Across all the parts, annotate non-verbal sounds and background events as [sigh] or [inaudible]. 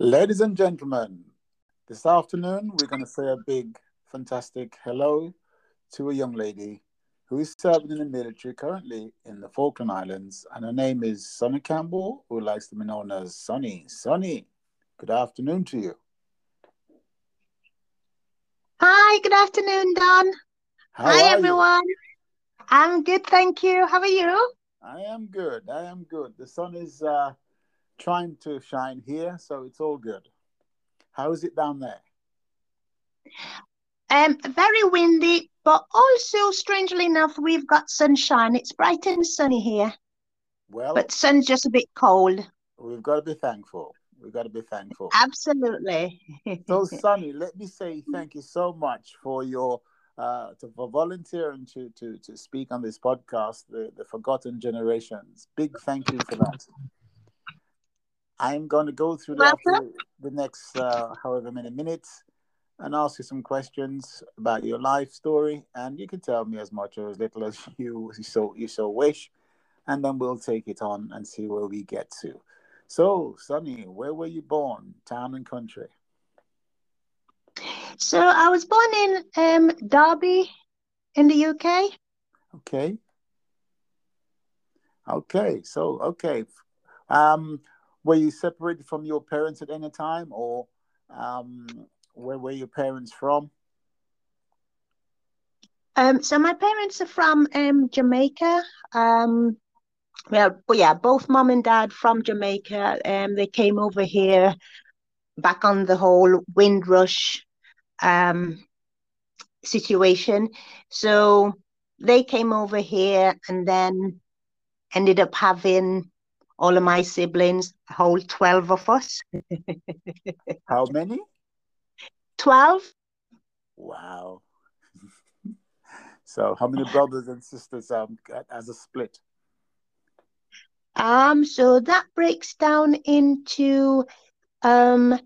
Ladies and gentlemen, this afternoon we're going to say a big, fantastic hello to a young lady who is serving in the military currently in the Falkland Islands, and her name is Sonny Campbell, who likes to be known as Sonny. Sonny, good afternoon to you. Hi, good afternoon, Don. How Hi, everyone. I'm good, thank you. How are you? You? I am good. I am good. The sun is uh, trying to shine here, so it's all good. How is it down there? Um, very windy, but also strangely enough, we've got sunshine. It's bright and sunny here, Well, but sun's just a bit cold. we've got to be thankful. We've got to be thankful. Absolutely. So, [laughs] Sunny, let me say thank you so much for your uh, to, for volunteering to, to to speak on this podcast, the, the Forgotten Generations. Big thank you for that. I'm going to go through the, Welcome. the next uh, however many minutes and ask you some questions about your life story, and you can tell me as much or as little as [laughs] you so you so wish, and then we'll take it on and see where we get to. So, Sonny, where were you born, town and country? So I was born in um, Derby in the UK. Okay. Okay. So, okay. Um, were you separated from your parents at any time, or um, where were your parents from? Um, so my parents are from um, Jamaica. Um, well, yeah, both mom and dad from Jamaica. Um, they came over here back on the whole Windrush um situation. So they came over here and then ended up having all of my siblings, a whole 12 of us. [laughs] How many? 12? Wow. [laughs] so, how many brothers and sisters um as a split? Um, so that breaks down into um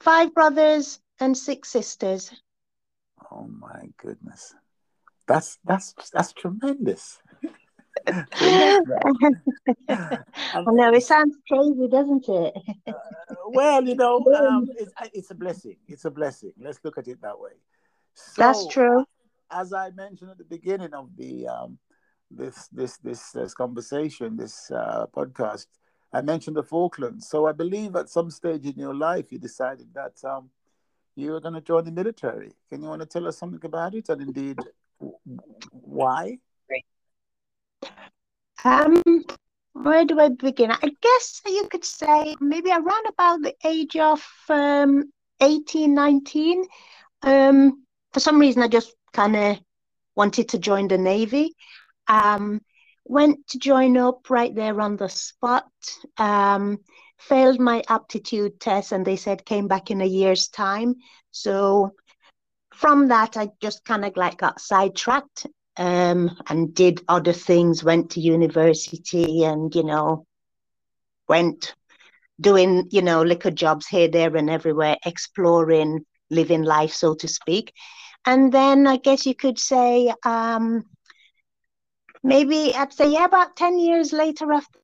five brothers and six sisters. Oh my goodness, that's that's that's tremendous. I know [laughs] it sounds crazy, doesn't it? uh, well, you know, [laughs] um, it's it's a blessing. It's a blessing. Let's look at it that way. That's true. as I mentioned at the beginning of the um, this this this this conversation, this uh, podcast, I mentioned the Falklands. So I believe at some stage in your life you decided that um, you were going to join the military. Can you want to tell us something about it, and indeed why? Um, where do I begin? I guess you could say maybe around about the age of um 18, 19. Um, for some reason I just kind of wanted to join the Navy. Um, went to join up right there on the spot. Um, failed my aptitude test and they said came back in a year's time. So from that I just kind of like got sidetracked um, and did other things, went to university and, you know, went doing, you know, liquor jobs here, there, and everywhere, exploring, living life, so to speak. And then I guess you could say, um, maybe I'd say, yeah, about 10 years later, after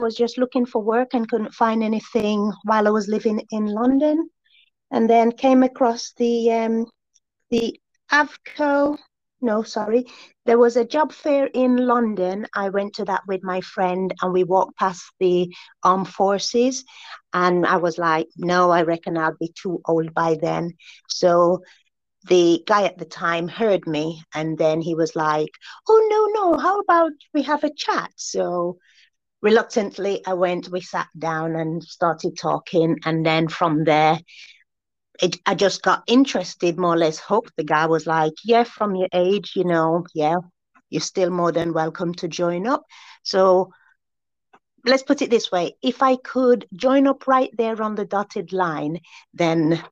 I was just looking for work and couldn't find anything while I was living in London. And then came across the um, the AFCO. No, sorry. There was a job fair in London. I went to that with my friend and we walked past the armed forces. And I was like, no, I reckon I'll be too old by then. So the guy at the time heard me and then he was like, oh, no, no, how about we have a chat? So reluctantly, I went, we sat down and started talking. And then from there, it, I just got interested, more or less hooked. The guy was like, Yeah, from your age, you know, yeah, you're still more than welcome to join up. So let's put it this way if I could join up right there on the dotted line, then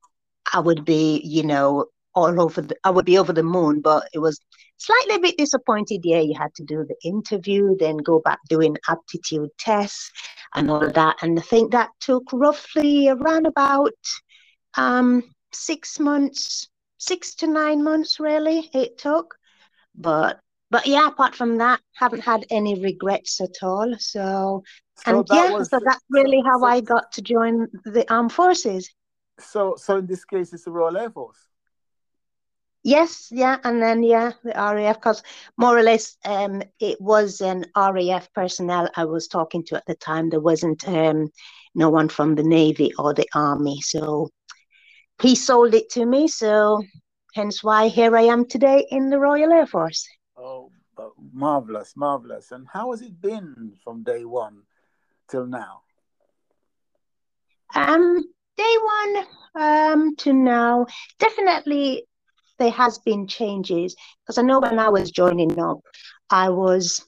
I would be, you know, all over the, I would be over the moon. But it was slightly a bit disappointed. Yeah, you had to do the interview, then go back doing aptitude tests and all of that. And I think that took roughly around about um, six months, six to nine months, really, it took. But but yeah, apart from that, haven't had any regrets at all. So, So and that yeah, was so that's really how so I got to join the armed forces. so so in this case it's the Royal Air Force. Yes, yeah, and then yeah, the RAF, because more or less, um, it was an RAF personnel I was talking to at the time. There wasn't um no one from the Navy or the Army, so he sold it to me. So hence why here I am today in the Royal Air Force. Oh, marvelous, marvelous. And how has it been from day one till now? Um, day one um to now, definitely there has been changes because I know when I was joining up, I was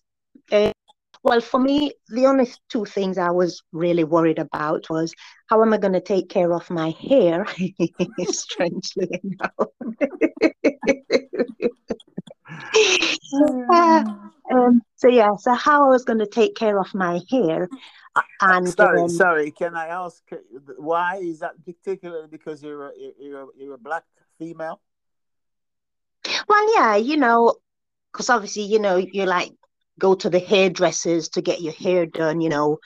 well for me the only two things I was really worried about was how am I going to take care of my hair, [laughs] strangely enough. [laughs] [laughs] Uh, um, so yeah, so how I was going to take care of my hair, and Sorry, um, sorry. Can I ask uh, why is that particularly because you're a, you're a, you're a black female? Well, yeah, you know, because obviously, you know, you're like go to the hairdressers to get your hair done, you know,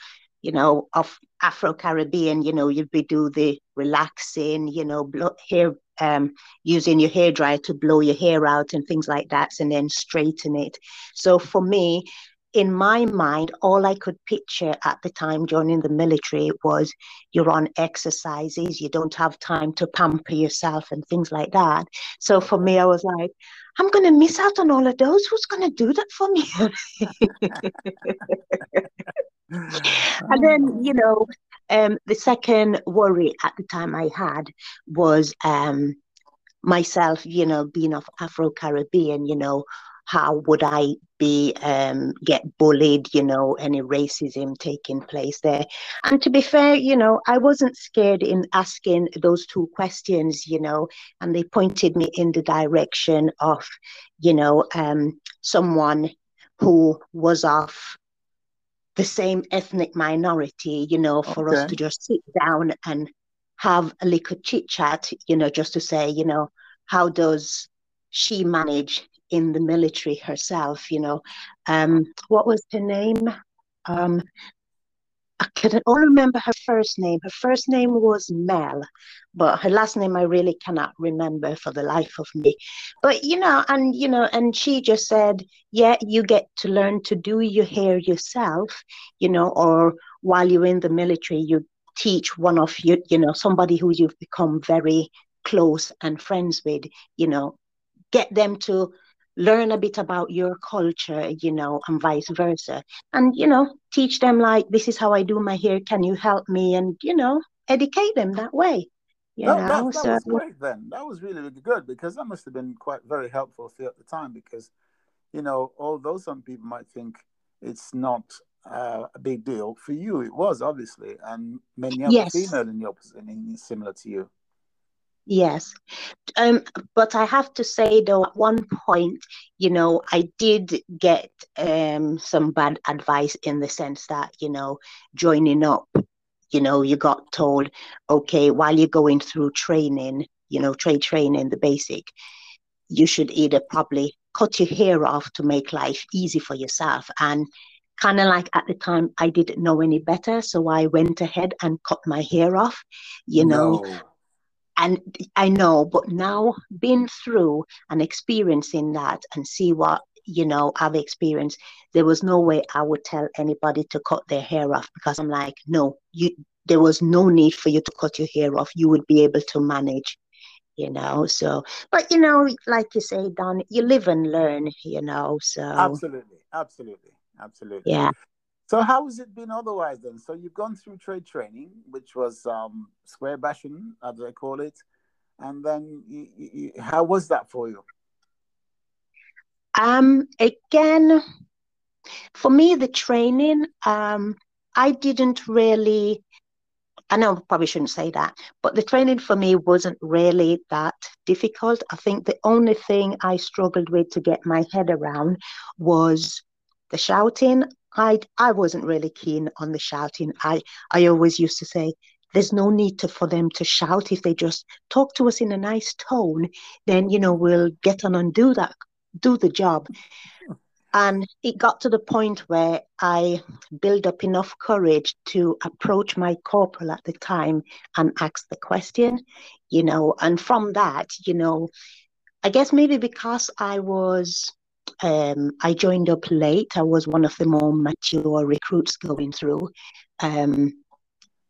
you know, of Afro Caribbean, you know, you'd be do the relaxing, you know, blow, hair um using your hair dryer to blow your hair out and things like that, and then straighten it. So for me, in my mind, all I could picture at the time joining the military was you're on exercises, you don't have time to pamper yourself and things like that. So for me, I was like, I'm going to miss out on all of those. Who's going to do that for me? [laughs] And then, you know, um, the second worry at the time I had was um, myself, you know, being of Afro Caribbean, you know, how would I be um, get bullied, you know, any racism taking place there? And to be fair, you know, I wasn't scared in asking those two questions, you know, and they pointed me in the direction of, you know, um, someone who was of the same ethnic minority, you know, for us to just sit down and have a little chit chat, you know, just to say, you know, how does she manage in the military herself, you know? Um, what was her name? Um, I can only remember her first name. Her first name was Mel, but her last name I really cannot remember for the life of me. But you know, and you know, and she just said, "Yeah, you get to learn to do your hair yourself, you know, or while you're in the military, you teach one of you, you know, somebody who you've become very close and friends with, you know, get them to learn a bit about your culture, you know, and vice versa. And, you know, teach them like, this is how I do my hair. Can you help me? And, you know, educate them that way, you That, know. that, that So, was great then. That was really, really good because that must have been quite very helpful for you at the time because, you know, although some people might think it's not uh, a big deal, for you it was obviously, and many other yes, female in your position similar to you. Yes. Um, but I have to say though, at one point, you know, I did get um some bad advice in the sense that, you know, joining up, you know, you got told, okay, while you're going through training, you know, trade training, the basic, you should either probably cut your hair off to make life easy for yourself. And kind of like at the time, I didn't know any better. So I went ahead and cut my hair off, you know. No. And I know, but now being through and experiencing that and see what, you know, I've experienced, there was no way I would tell anybody to cut their hair off because I'm like, no, you, there was no need for you to cut your hair off. You would be able to manage you know so but you know like you say don you live and learn you know so Absolutely, absolutely, absolutely. yeah So how has it been otherwise then? So you've gone through trade training, which was um, square bashing, as I call it, and then you, you- how was that for you? um again for me the training um i didn't really I know I probably shouldn't say that, but the training for me wasn't really that difficult. I think the only thing I struggled with to get my head around was the shouting. I I wasn't really keen on the shouting. I I always used to say there's no need to, for them to shout if they just talk to us in a nice tone, then you know we'll get on and do that, do the job. And it got to the point where I built up enough courage to approach my corporal at the time and ask the question, you know, and from that, you know, I guess maybe because I was um, I joined up late. I was one of the more mature recruits going through. Um,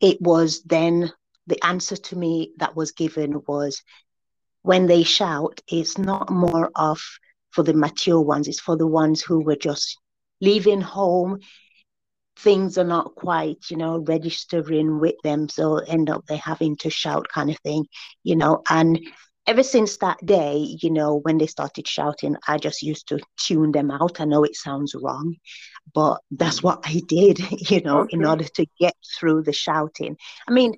it was then the answer to me that was given was when they shout, it's not more of for the mature ones, it's for the ones who were just leaving home. Things are not quite, you know, registering with them. So end up they having to shout kind of thing, you know, and ever since that day, you know, when they started shouting, I just used to tune them out. I know it sounds wrong, but that's mm. what I did, [laughs] you know, okay. in order to get through the shouting. I mean,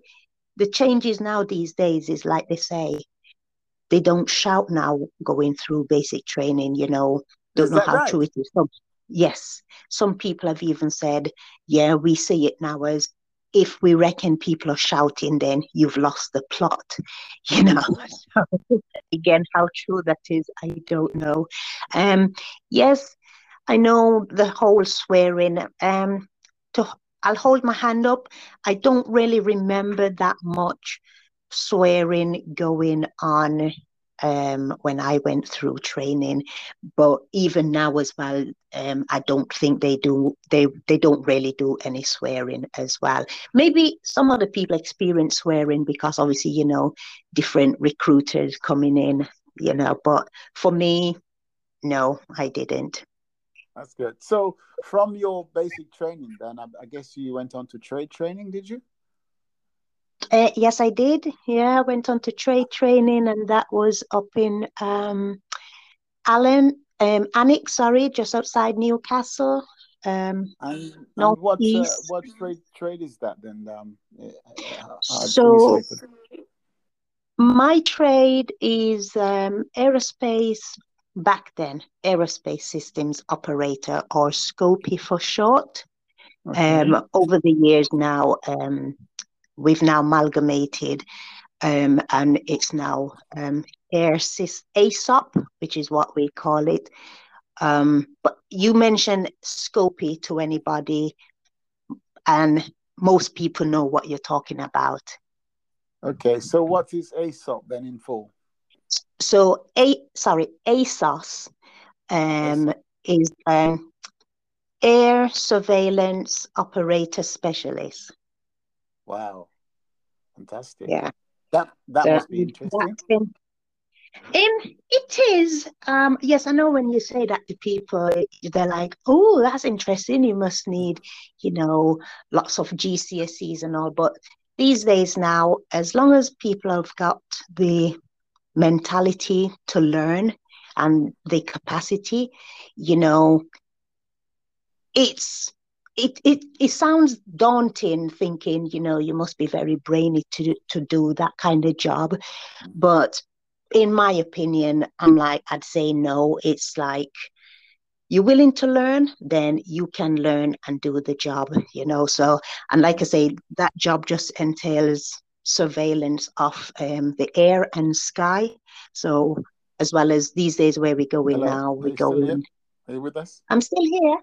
the changes now these days is like they say, they don't shout now going through basic training, you know, don't know how right? true it is. So, yes, some people have even said, yeah, we see it now as if we reckon people are shouting, then you've lost the plot. [laughs] You know, [laughs] again, how true that is, I don't know. Um, yes, I know the whole swearing. Um, to I'll hold my hand up. I don't really remember that much swearing going on um, when I went through training. But even now as well, um, I don't think they do. They they don't really do any swearing as well. Maybe some other people experience swearing because obviously you know different recruiters coming in. You know, but for me, no, I didn't. That's good. So, from your basic training, then I, I guess you went on to trade training, did you? Uh, yes, I did. Yeah, I went on to trade training, and that was up in um, Allen, um, Alnwick, sorry, just outside Newcastle. Um, and, and what uh, what trade trade is that then? Um, uh, so my trade is um, aerospace back then, aerospace systems operator or Scopy for short. Okay. Um, over the years now, um, we've now amalgamated um, and it's now um, AirSys ASOP, which is what we call it. Um, but you mentioned Scopy to anybody, and most people know what you're talking about. Okay, so what is ASOP then in full? So a sorry, ASOS um, is um, Air Surveillance Operator Specialist. Wow, fantastic. Yeah, that that so, must be interesting. Um, it is. Um, yes, I know when you say that to people, they're like, "Oh, that's interesting. You must need, you know, lots of GCSEs and all." But these days now, as long as people have got the mentality to learn and the capacity, you know, it's it, it it sounds daunting thinking you know you must be very brainy to to do that kind of job. But in my opinion i'm like i'd say no. It's like you're willing to learn then you can learn and do the job you know? So and like i say that job just entails surveillance of um, the air and sky. So as well as these days where we go in Hello. now we go in are you with us? I'm still here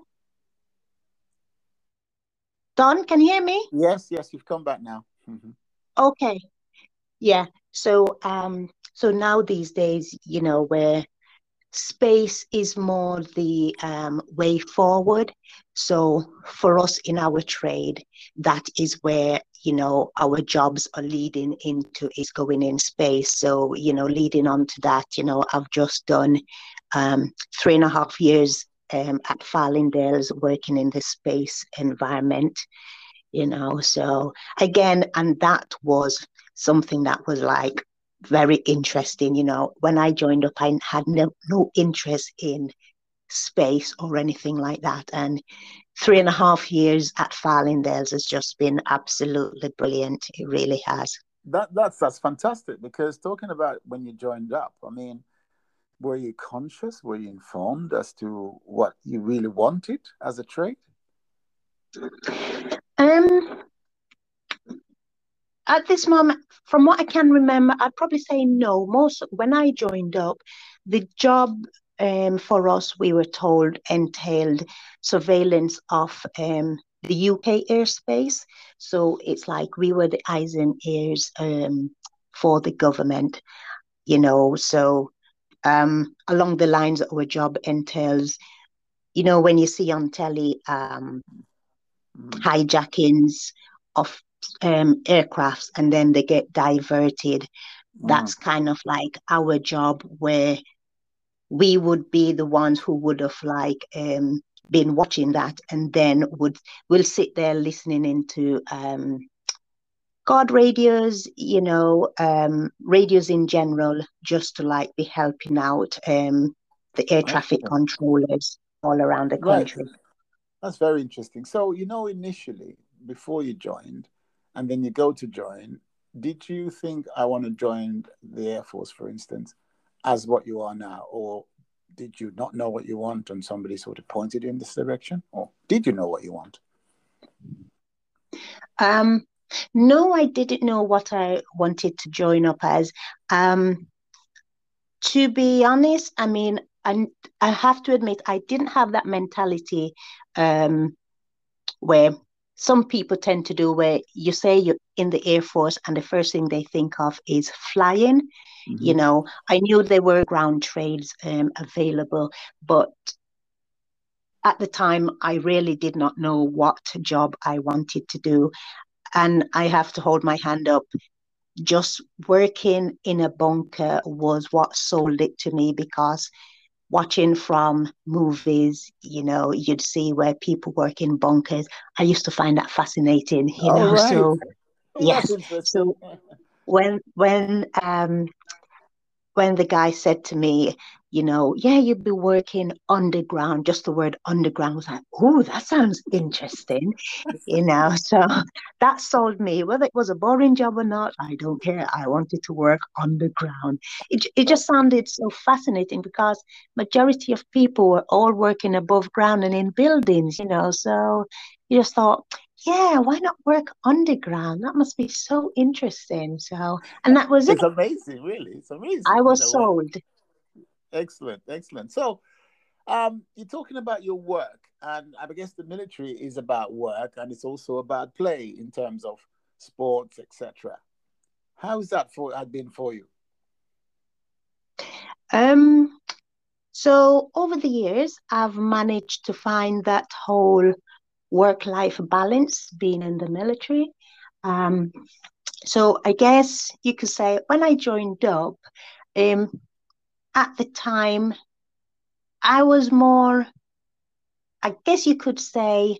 Don, can you hear me? Yes, yes, you've come back now. Mm-hmm. Okay. Yeah. So um so now these days, you know, where space is more the um, way forward. So for us in our trade, that is where you know our jobs are leading into is going in space. So you know, leading on to that, you know, I've just done um, three and a half years um, at Fylingdales working in the space environment, you know. So again, and that was something that was like very interesting, you know. When I joined up, I had no, no interest in space or anything like that. And three and a half years at Fylingdales has just been absolutely brilliant. It really has. That that's that's fantastic because talking about when you joined up, I mean, were you conscious? Were you informed as to what you really wanted as a trade? Um, at this moment, from what I can remember, I'd probably say no. Most when I joined up, the job um, for us, we were told, entailed surveillance of um, the UK airspace. So it's like we were the eyes and ears um, for the government, you know. So um, along the lines that our job entails, you know, when you see on telly um, hijackings of um, aircrafts and then they get diverted, mm. that's kind of like our job where we would be the ones who would have like um, been watching that and then would we'll sit there listening into um, Guard radios, you know, um, radios in general, just to like be helping out um, the air traffic controllers all around the country. Right. That's very interesting. So, you know, initially, before you joined, and then you go to join, did you think I want to join the Air Force, for instance? as what you are now, or did you not know what you want and somebody sort of pointed you in this direction, or did you know what you want? Um, no, I didn't know what I wanted to join up as. Um, to be honest, I mean, I, I have to admit, I didn't have that mentality um, where some people tend to do where you say you're in the Air Force and the first thing they think of is flying. Mm-hmm. You know, I knew there were ground trades um, available, but at the time, I really did not know what job I wanted to do. And I have to hold my hand up. Just working in a bunker was what sold it to me because watching from movies, you know, you'd see where people work in bunkers. I used to find that fascinating, you know. Right. So yes. So when when um when the guy said to me, you know, yeah, you'd be working underground. Just the word underground was like, oh, that sounds interesting, you know. [laughs] So that sold me. Whether it was a boring job or not, I don't care. I wanted to work underground. It it just sounded so fascinating because majority of people were all working above ground and in buildings, you know. So you just thought, yeah, why not work underground? That must be so interesting. So, and that was it's it. amazing, really. It's amazing. I was sold. Excellent, excellent. So, um, you're talking about your work, and I guess the military is about work, and it's also about play in terms of sports, etc. How's that for had been for you? Um, so over the years, I've managed to find that whole work-life balance being in the military. Um, so I guess you could say when I joined up, um, at the time, I was more, I guess you could say,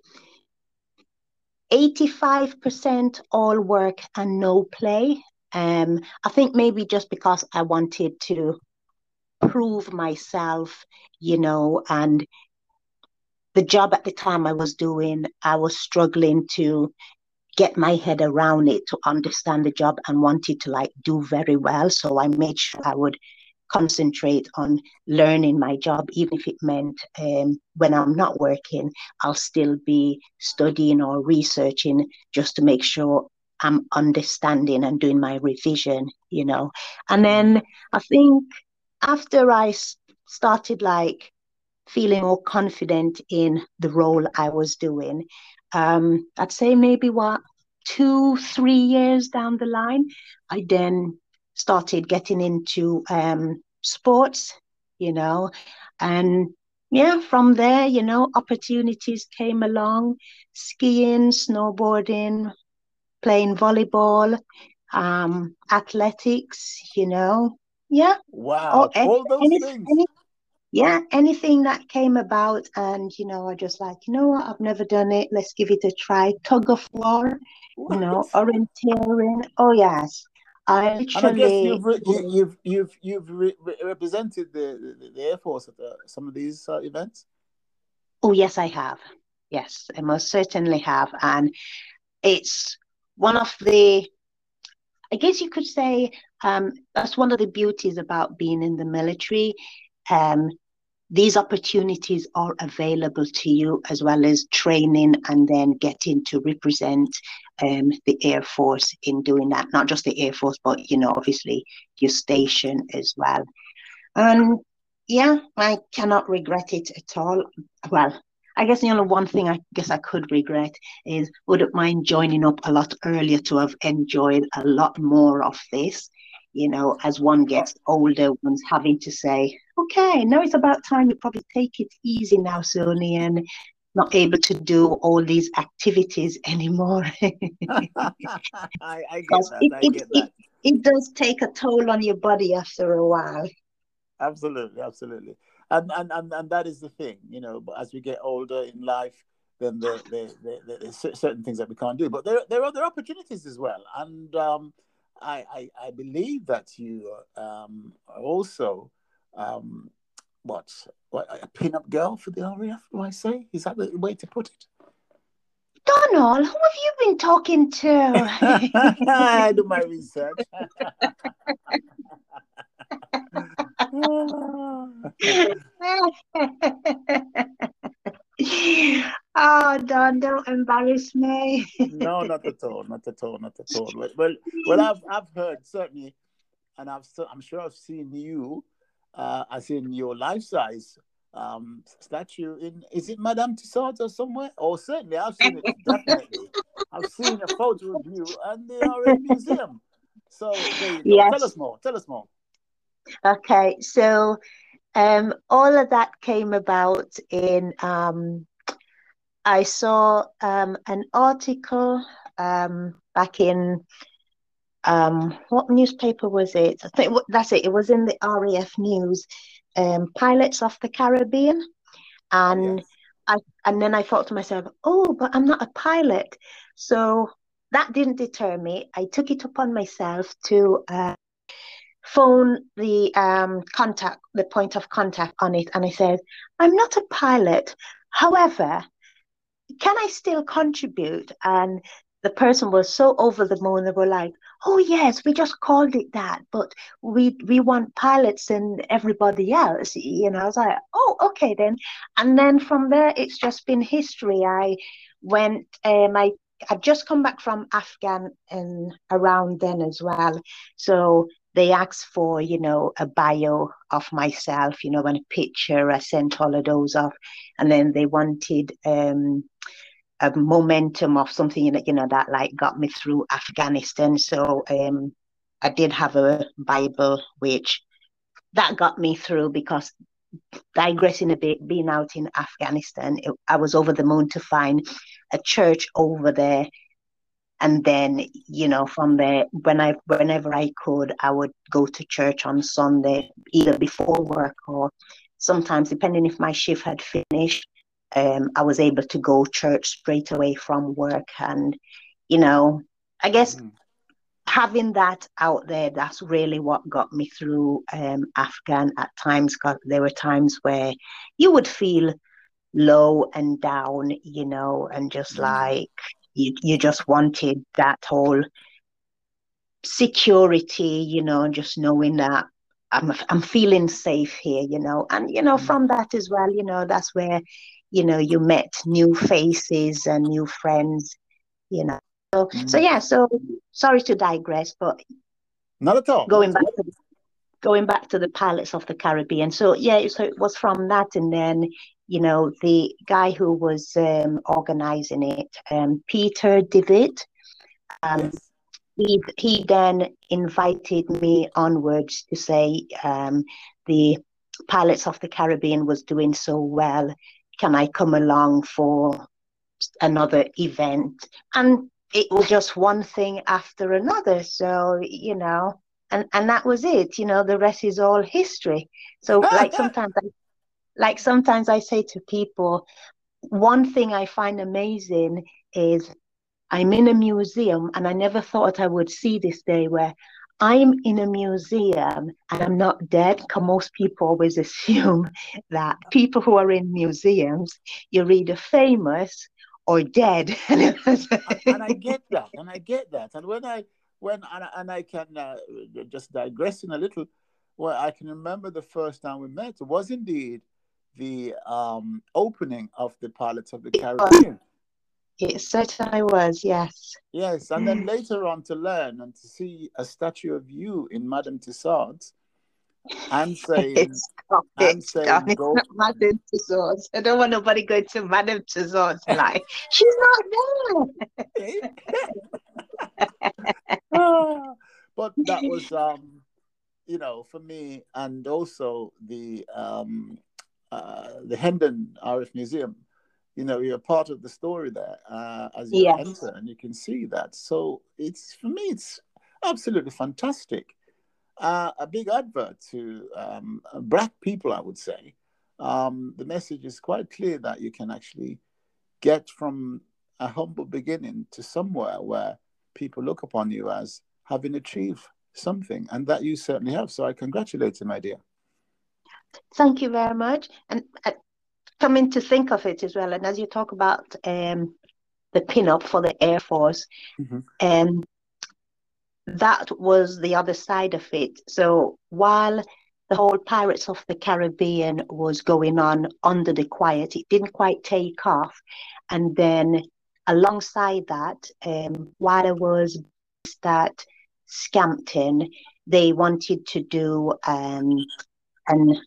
85% all work and no play. Um, I think maybe just because I wanted to prove myself, you know, and the job at the time I was doing, I was struggling to get my head around it to understand the job and wanted to like do very well. So I made sure I would concentrate on learning my job, even if it meant um, when I'm not working, I'll still be studying or researching just to make sure I'm understanding and doing my revision, you know. And then I think after I started like feeling more confident in the role I was doing, um, I'd say maybe what two, three years down the line, I then started getting into um, sports, you know, and yeah, from there, you know, opportunities came along, skiing, snowboarding, playing volleyball, um, athletics, you know, yeah. Wow, all those any, things. Any, yeah, anything that came about, and you know, I just like, you know what, I've never done it. Let's give it a try. Tug of war, what? you know, orienteering. Oh yes, I literally. And I guess you've you've you've you've re- represented the, the, the Air Force at the, some of these uh, events. Oh yes, I have. Yes, I most certainly have, and it's one of the. I guess you could say um, that's one of the beauties about being in the military. Um, these opportunities are available to you as well as training and then getting to represent um, the Air Force in doing that. Not just the Air Force, but you know, obviously your station as well. And yeah, I cannot regret it at all. Well, I guess the only one thing I guess I could regret is wouldn't mind joining up a lot earlier to have enjoyed a lot more of this. You know, as one gets older, one's having to say, okay, now it's about time you probably take it easy now, Sony, and not able to do all these activities [laughs] anymore. [laughs] [laughs] I, I, get that. It, I get it, that. It, it does take a toll on your body after a while. Absolutely, absolutely and, and and and that is the thing, you know. But as we get older in life, then there, there, there, there's certain things that we can't do. But there there are other opportunities as well, and um, I, I, I believe that you um, are also um, what what a pin-up girl for the RAF. Do I say is that the way to put it? Donald, who have you been talking to? I [laughs] do my research. [laughs] [laughs] oh, [laughs] Don, don't embarrass me. no, not at all, not at all, not at all. Well, well, I've I've heard certainly, and I've I'm sure I've seen you, uh, as in your life size um, statue in is it Madame Tussauds or somewhere? Or certainly I've seen it definitely. I've seen a photo of you, and they are in a museum. So yes. tell us more. Tell us more. Okay, so um, all of that came about in. Um, I saw um, an article um, back in um, what newspaper was it? I think that's it. It was in the RAF News, um, Pilots of the Caribbean, and yes. I and then I thought to myself, oh, but I'm not a pilot, so that didn't deter me. I took it upon myself to uh, phone the um, contact, the point of contact on it, and I said, I'm not a pilot. However, can I still contribute? And the person was so over the moon. They were like, "Oh yes, we just called it that, but we we want pilots and everybody else." You know, I was like, "Oh, okay then." And then from there, it's just been history. I went. Um, I I'd just come back from Afghan and around then as well. So they asked for, you know, a bio of myself, you know, and a picture. I sent all of those off, and then they wanted um, a momentum of something that you know that like got me through Afghanistan. So um, I did have a Bible, which that got me through because digressing a bit, being out in Afghanistan, it, I was over the moon to find a church over there and then you know from there when i whenever i could i would go to church on sunday either before work or sometimes depending if my shift had finished um, i was able to go church straight away from work and you know i guess mm. having that out there that's really what got me through um, afghan at times because there were times where you would feel low and down you know and just mm. like you, you just wanted that whole security, you know, just knowing that I'm I'm feeling safe here, you know, and you know mm. from that as well, you know, that's where you know you met new faces and new friends, you know. So mm. so yeah, so sorry to digress, but not at all. Going back to going back to the pilots of the Caribbean. So yeah, so it was from that, and then you know, the guy who was um, organizing it, um, Peter Devitt, um, yes. he, he then invited me onwards to say um, the Pilots of the Caribbean was doing so well. Can I come along for another event? And it was just one thing after another. So, you know, and, and that was it. You know, the rest is all history. So, like [laughs] sometimes I like sometimes I say to people, one thing I find amazing is I'm in a museum and I never thought I would see this day where I'm in a museum and I'm not dead. Because most people always [laughs] assume that people who are in museums, you're either famous or dead. [laughs] and I [laughs] get that, and I get that. And when I when and, and I can uh, just digressing a little, well, I can remember the first time we met. It was indeed the um, opening of the Pilots of the Caribbean. It certainly was, yes. Yes, and then later on to learn and to see a statue of you in Madame Tussauds [laughs] I'm saying, Stop I'm saying, Stop go. [laughs] Madame Tussauds. I don't want nobody going to Madame Tussauds [laughs] like she's not there. but that was, um, you know, for me, and also the um, uh, the Hendon RAF Museum. You know, you're part of the story there uh, as you yes. enter, and you can see that. So it's for me, it's absolutely fantastic uh, a big advert to um, black people, I would say. Um, the message is quite clear that you can actually get from a humble beginning to somewhere where people look upon you as having achieved something, and that you certainly have. So I congratulate you, my dear. Thank you very much. And uh, coming to think of it as well, and as you talk about um, the pin-up for the Air Force, mm-hmm. um, that was the other side of it. So while the whole Pirates of the Caribbean was going on under the quiet, it didn't quite take off. And then alongside that, um, while I was at Scampton, they wanted to do um, an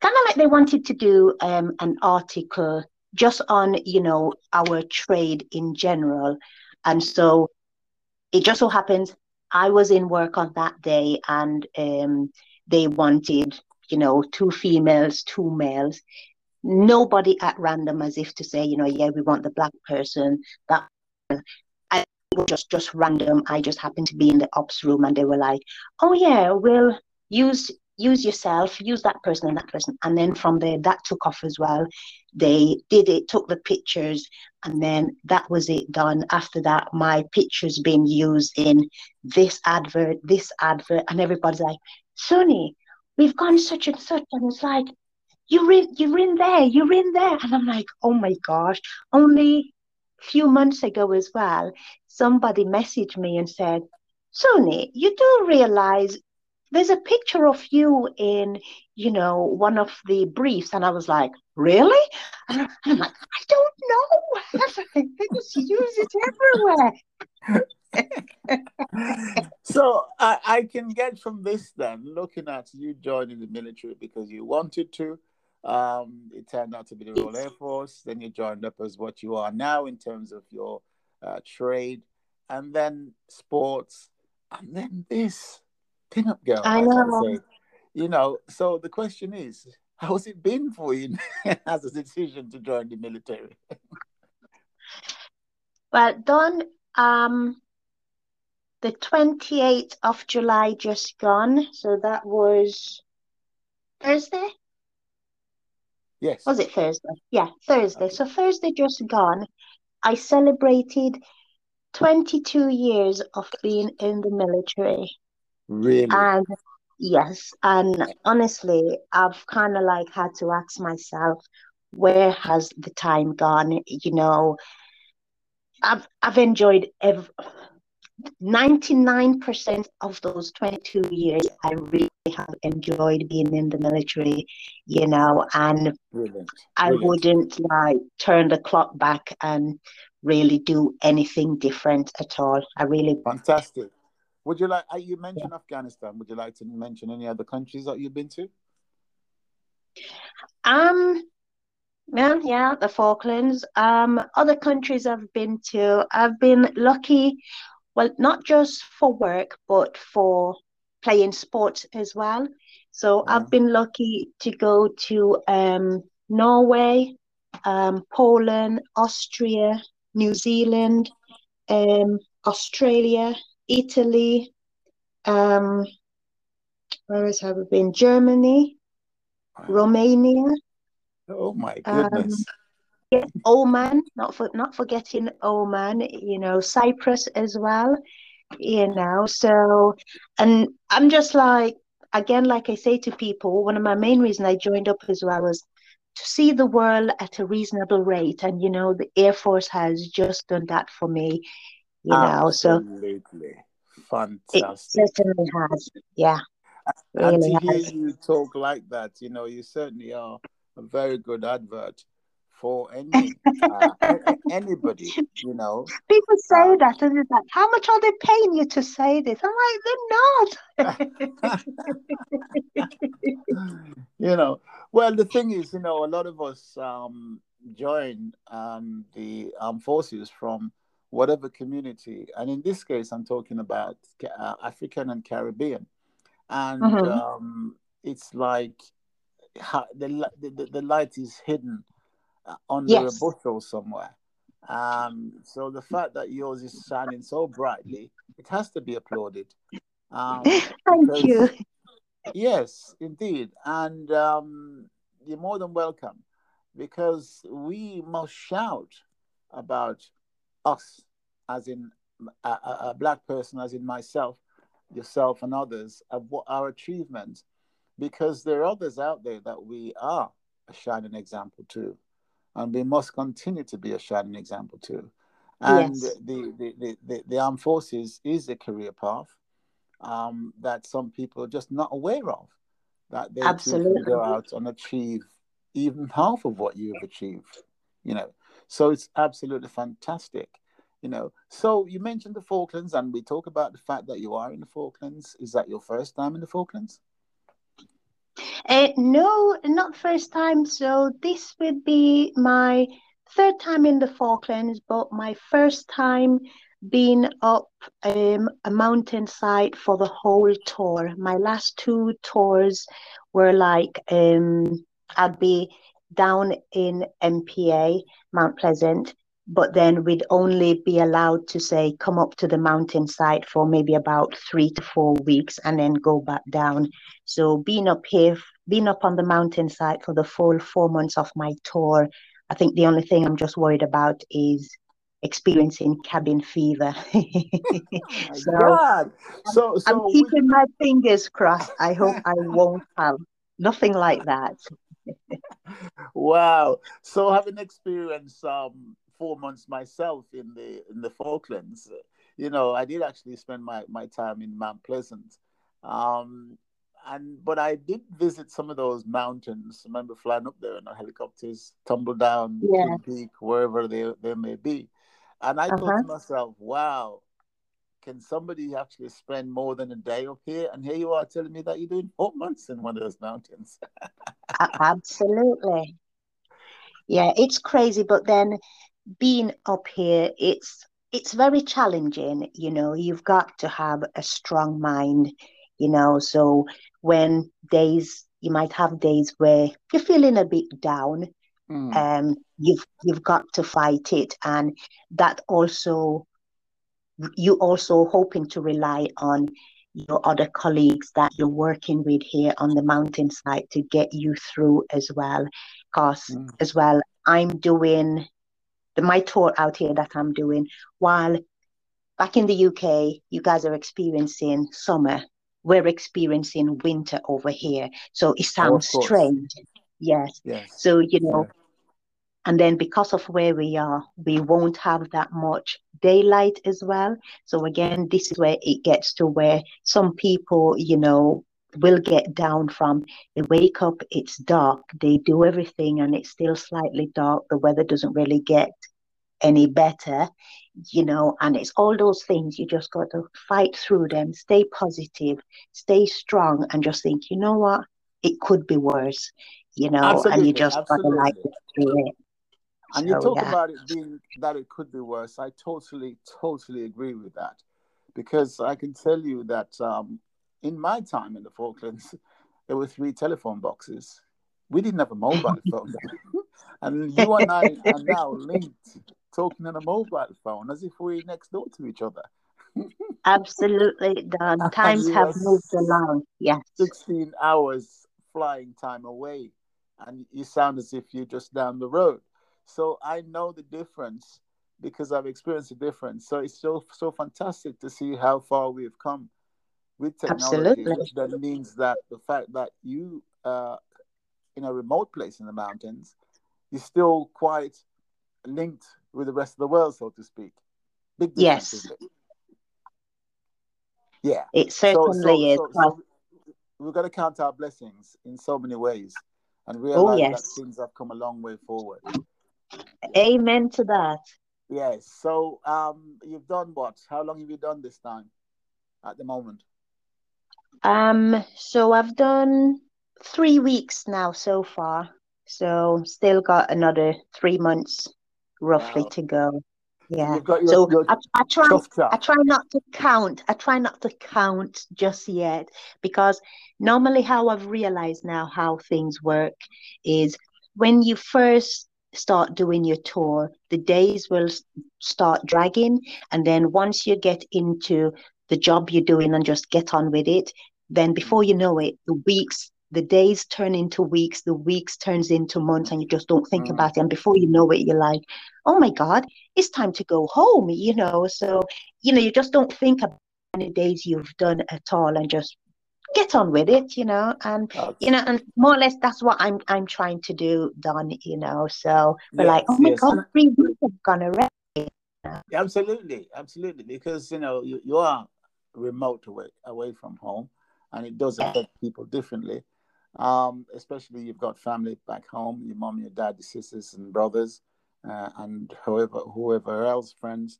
kind of like they wanted to do um, an article just on you know our trade in general and so it just so happens I was in work on that day and um, they wanted, you know, two females, two males. Nobody at random, as if to say, you know, yeah, we want the black person. That I just just random. I just happened to be in the ops room, and they were like, "Oh yeah, we'll use use yourself, use that person and that person. And then from there, that took off as well. They did it, took the pictures, and then that was it done. After that, my pictures being used in this advert, this advert, and everybody's like, Sonny, we've gone such and such. And it's like, you're in, you're in there, you're in there. And I'm like, oh my gosh, only a few months ago as well, somebody messaged me and said, Sonny, you do realize there's a picture of you in, you know, one of the briefs. And I was like, really? And I'm like, I don't know. they just use it everywhere. [laughs] so I, I can get from this then, looking at you joining the military because you wanted to. Um, it turned out to be the Royal Air Force. Then you joined up as what you are now in terms of your uh, trade, and then sports, and then this pinup girl. I know. You know, so the question is, how's it been for you [laughs] as a decision to join the military? well, Don, um, the 28th of July just gone. So that was Thursday? Yes. Was it Thursday? Yeah, Thursday. Okay. So Thursday just gone. I celebrated 22 years of being in the military. Really? And yes, and honestly, I've kind of like had to ask myself, where has the time gone? You know, I've I've enjoyed every 99% of those 22 years, I really have enjoyed being in the military, you know, and Brilliant. I Brilliant. wouldn't like turn the clock back and really do anything different at all. I really fantastic. Would you like? Uh, you mentioned yeah. Afghanistan. Would you like to mention any other countries that you've been to? Um, yeah, yeah, the Falklands. Um, other countries I've been to. I've been lucky. Well, not just for work, but for playing sports as well. So yeah. I've been lucky to go to um, Norway, um, Poland, Austria, New Zealand, um, Australia, Italy, um, where else have we been? Germany, wow. Romania. Oh my goodness. Um, yeah, Oman, not for not forgetting Oman, you know, Cyprus as well, you know. So and I'm just like again, like I say to people, one of my main reasons I joined up as well was to see the world at a reasonable rate. And you know, the Air Force has just done that for me you know Absolutely. so fantastic it certainly has yeah really and to hear you talk like that you know you certainly are a very good advert for any uh, anybody, [laughs] you know. People say um, that, and it's like, how much are they paying you to say this? I'm like, they're not. [laughs] you know, well, the thing is, you know, a lot of us um, join um, the armed forces from whatever community, and in this case, I'm talking about uh, African and Caribbean, and mm-hmm. um, it's like the, the the light is hidden uh, under yes. a bushel somewhere. Um, so the fact that yours is shining so brightly, it has to be applauded. Um, [laughs] Thank because, you. Yes, indeed, and um, you're more than welcome, because we must shout about us, as in a, a, a black person, as in myself, yourself, and others, of what our achievements, because there are others out there that we are a shining example to and we must continue to be a shining example too. And yes. the, the, the, the, the armed forces is a career path um, that some people are just not aware of. That they can go out and achieve even half of what you've achieved. You know, so it's absolutely fantastic. You know, so you mentioned the Falklands, and we talk about the fact that you are in the Falklands. Is that your first time in the Falklands? Uh, no, not first time. So this would be my third time in the Falklands, but my first time being up um, a mountainside for the whole tour. My last two tours were like um, I'd be down in MPA, Mount Pleasant, but then we'd only be allowed to say come up to the mountainside for maybe about three to four weeks and then go back down. So being up here being up on the mountainside for the full four months of my tour i think the only thing i'm just worried about is experiencing cabin fever. [laughs] Oh, so, God. so so i'm keeping we... my fingers crossed. I hope i won't have nothing like that wow so having experienced um four months myself in the in the Falklands. You know, I did actually spend my, my time in Mount Pleasant. Um, and but I did visit some of those mountains. I remember flying up there in the helicopters, Tumbledown yeah. Peak, wherever they, they may be. And I uh-huh. thought to uh-huh. myself, wow, can somebody actually spend more than a day up here? And here you are telling me that you're doing four months in one of those mountains. [laughs] Absolutely. Yeah, it's crazy. But then being up here, it's it's very challenging. You know, you've got to have a strong mind. You know, so when days you might have days where you're feeling a bit down, mm. um, you've you've got to fight it, and that also you also hoping to rely on your other colleagues that you're working with here on the mountainside to get you through as well. Because mm. as well, I'm doing the my tour out here that I'm doing, while back in the UK, you guys are experiencing summer. We're experiencing winter over here. So it sounds oh, strange. Yes. yes. So, you know, yeah. And then because of where we are, we won't have that much daylight as well. So again, this is where it gets to where some people, you know, will get down from. They wake up it's dark. They do everything and it's still slightly dark. The weather doesn't really get any better you know and it's all those things you just got to fight through them stay positive stay strong and just think you know what? It could be worse you know absolutely, and you just got to like it through it and you talk yeah. about it being that it could be worse i totally totally agree with that because i can tell you that um, in my time in the falklands [laughs] there were three telephone boxes we didn't have a mobile [laughs] phone and you and i are [laughs] now linked talking on a mobile phone as if we're next door to each other. Absolutely, the times have moved along. Yes, sixteen hours flying time away, and you sound as if you're just down the road. So I know the difference because I've experienced the difference. So it's so so fantastic to see how far we've come with technology. Absolutely. That means that the fact that you uh, in a remote place in the mountains, you're still quite linked with the rest of the world, so to speak. Big yes. It? Yeah. It certainly so, so, is. So, so we've got to count our blessings in so many ways and oh, realize oh, yes. that things have come a long way forward. Amen to that. Yes. So um, you've done what? How long have you done this time at the moment? Um, so I've done three weeks now so far. So still got another three months roughly Wow. to go. Yeah. Your, So your I, I try I try not to count. I try not to count just yet because normally how I've realized now how things work is when you first start doing your tour, the days will start dragging, and then once you get into the job you're doing and just get on with it, then before you know it, the weeks, the days turn into weeks, the weeks turns into months, and you just don't think Mm, about it. And before you know it, you're like, oh my God, it's time to go home, you know. So, you know, you just don't think about many days you've done at all and just get on with it, you know. And that's- you know, and more or less that's what I'm I'm trying to do, Don, you know. So we're like, oh my yes. God, three weeks have gone already. Absolutely, absolutely. Because you know you, you are remote away away from home, and it does affect people differently. Um, especially you've got family back home, your mom, your dad, your sisters and brothers, uh, and whoever whoever else, friends.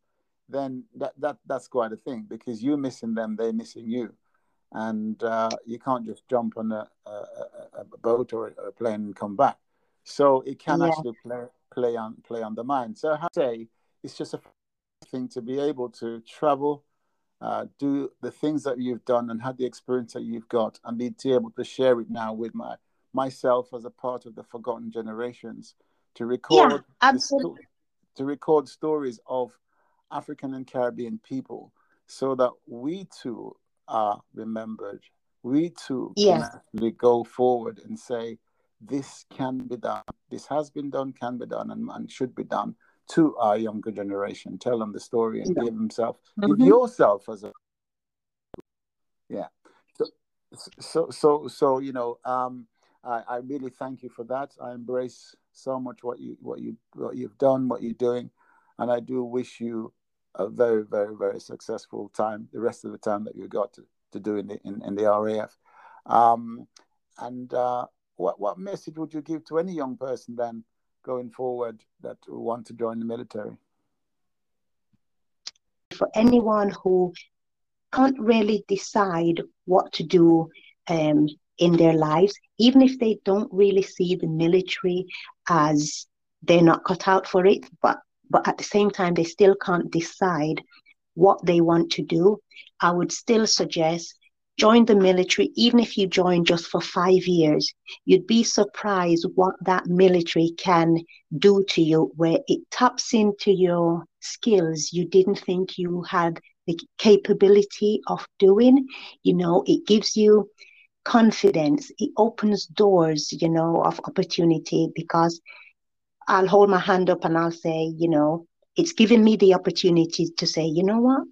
Then that that that's quite a thing because you're missing them, they're missing you, and uh, you can't just jump on a, a, a, boat or a plane and come back. So it can Yeah. actually play play on play on the mind. So I have to say it's just a thing to be able to travel, uh, do the things that you've done and had the experience that you've got, and be able to share it now with my myself as a part of the forgotten generations to record the absolutely. to record stories of African and Caribbean people, so that we too are remembered. We too can Yes. actually go forward and say, this can be done. This has been done, can be done, and, and should be done to our younger generation. Tell them the story and Yeah. give himself, give Mhm. yourself as a yeah. So so so, so you know, um, I, I really thank you for that. I embrace so much what you what you what you've done, what you're doing, and I do wish you a very very very successful time. The rest of the time that you got to, to do in the in, in the RAF. Um, and uh, what what message would you give to any young person then going forward that want to join the military? For anyone who can't really decide what to do um, in their lives, even if they don't really see the military as they're not cut out for it, but but at the same time they still can't decide what they want to do, I would still suggest join the military, even if you join just for five years. You'd be surprised what that military can do to you, where it taps into your skills you didn't think you had the capability of doing. You know, it gives you confidence, it opens doors, you know, of opportunity because I'll hold my hand up and I'll say, you know, it's given me the opportunity to say, you know what?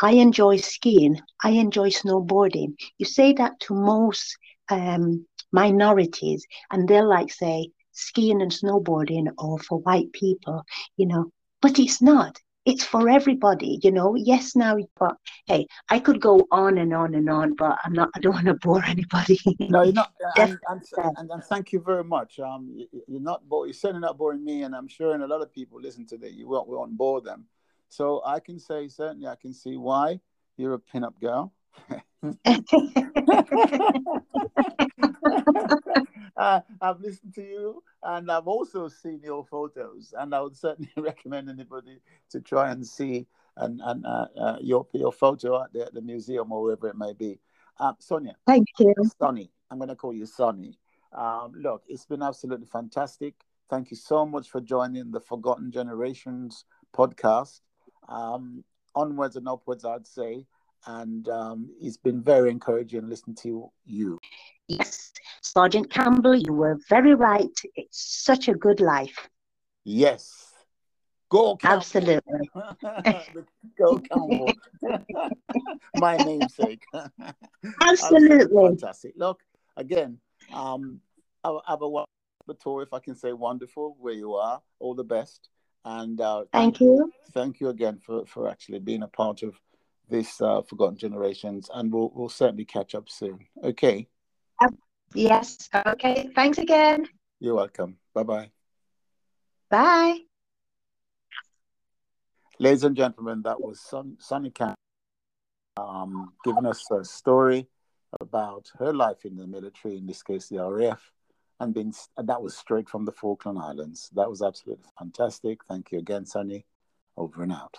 I enjoy skiing. I enjoy snowboarding. You say that to most um, minorities, and they'll like say skiing and snowboarding are for white people, you know, but it's not. It's for everybody, you know. Yes, now, but hey, I could go on and on and on, but I'm not. I don't want to bore anybody. No, you're not, [laughs] and and, and and thank you very much. Um, you- you're not bo- you're certainly not boring me, and I'm sure and a lot of people listen to that. You won't won't bore them. So I can say certainly I can see why you're a pin-up girl. [laughs] [laughs] uh, [laughs] I've listened to you, and I've also seen your photos, and I would certainly [laughs] recommend anybody to try and see and and uh, uh, your your photo at the, at the museum or wherever it may be. Um, Sonia, Thank you. Sonny. I'm going to call you Sonny. Um, look, it's been absolutely fantastic. Thank you so much for joining the Forgotten Generations podcast. Um, onwards and upwards, I'd say. And um, it's been very encouraging listening to you. Yes, Sergeant Campbell, you were very right. It's such a good life. Yes. Go Campbell. Absolutely. [laughs] Go Campbell. [laughs] My namesake. [laughs] Absolutely. Fantastic. Look, again, um, have, have a wonderful tour, if I can say wonderful, where you are. All the best. And uh, Thank you. Thank you again for, for actually being a part of this uh, Forgotten Generations. And we'll, we'll certainly catch up soon. Okay. Yes. Okay. Thanks again. You're welcome. Bye bye. Bye. Ladies and gentlemen, that was Son- Sonny Camp um, giving us a story about her life in the military, in this case, the RAF, and, being, and that was straight from the Falkland Islands. That was absolutely fantastic. Thank you again, Sonny. Over and out.